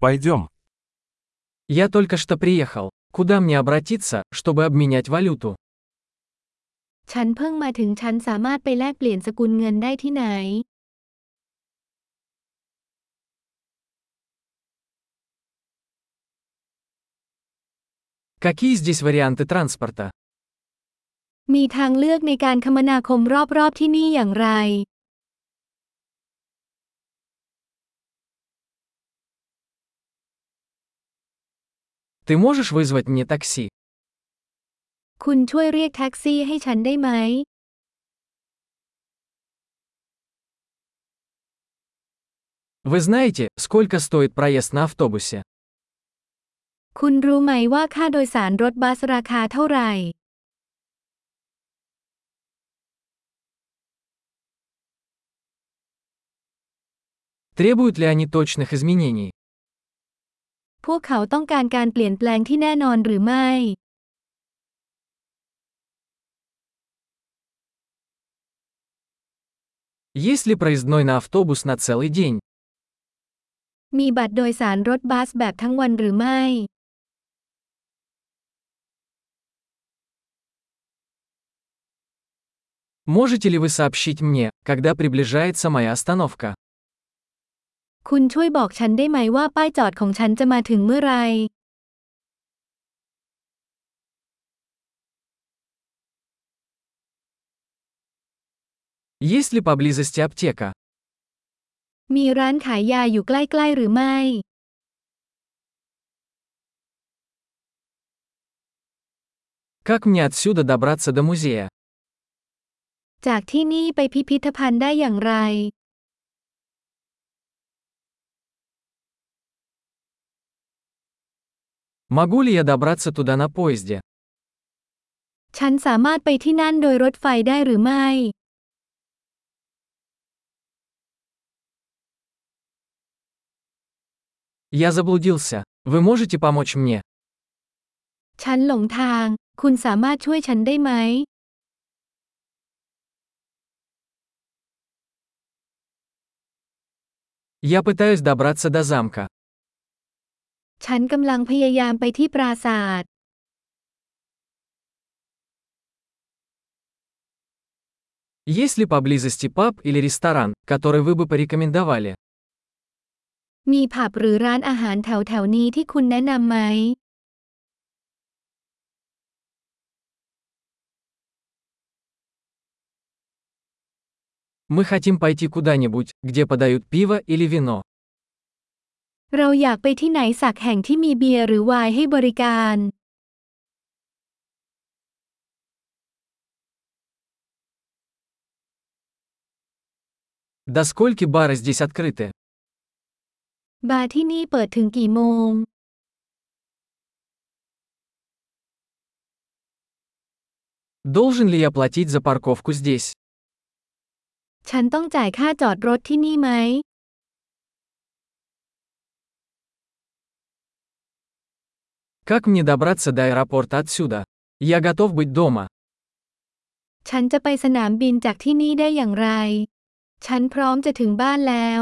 Пойдем. Я только что приехал. Куда мне обратиться, чтобы обменять валюту? ฉันเพิ่งมาถึงฉันสามารถไปแลกเปลี่ยนสกุลเงินได้ที่ไหน Какие здесь варианты транспорта? มีทางเลือกในการคมนาคมรอบๆที่นี่อย่างไร Ты можешь вызвать мне такси? คุณช่วยเรียกแท็กซี่ให้ฉันได้ไหม Вы знаете, сколько стоит проезд на автобусе? คุณรู้ไหมว่าค่าโดยสารรถบัสราคาเท่าไหร่ Требуют ли они точных изменений? พวกเขาต้องการการเปลี่ยนแปลงที่แน่นอนหรือไม่ Есть ли проездной на автобус на целый день? มีบัตรโดยสารรถบัสแบบทั้งวันหรือไม่ Можете ли вы сообщить мне, когда приближается моя остановка? คุณช่วยบอกฉันได้ไหมว่าป้ายจอดของฉันจะมาถึงเมื่อไร Есть ли поблизости аптека? มีร้านขายยาอยู่ใกล้ๆหรือไม่ Как мне отсюда добраться до музея? จากที่นี่ไปพิพิธภัณฑ์ได้อย่างไร Могу ли я добраться туда на поезде? ฉันสามารถไปที่นั่นโดยรถไฟได้หรือไม่ Я заблудился. Вы можете помочь мне? ฉันหลงทาง คุณสามารถช่วยฉันได้ไหม Я пытаюсь добраться до замка. ฉันกำลังพยายามไปที่ปราสาท Есть ли поблизости паб или ресторан, который вы бы порекомендовали? มีผับหรือร้านอาหารแถวๆนี้ที่คุณแนะนำไหม Мы хотим пойти куда-нибудь, где подают пиво или вино. เราอยากไปที่ไหนสักแห่งที่มีเบียร์หรือไวน์ให้บริการ До скольки бары здесь открыты? บาร์ที่นี่เปิดถึงกี่โมง Должен ли я платить за парковку здесь? ฉันต้องจ่ายค่าจอดรถที่นี่ไหม Как мне добраться до аэропорта отсюда? Я готов быть дома. ฉันจะไปสนามบินจากที่นี่ได้อย่างไร ฉันพร้อมจะถึงบ้านแล้ว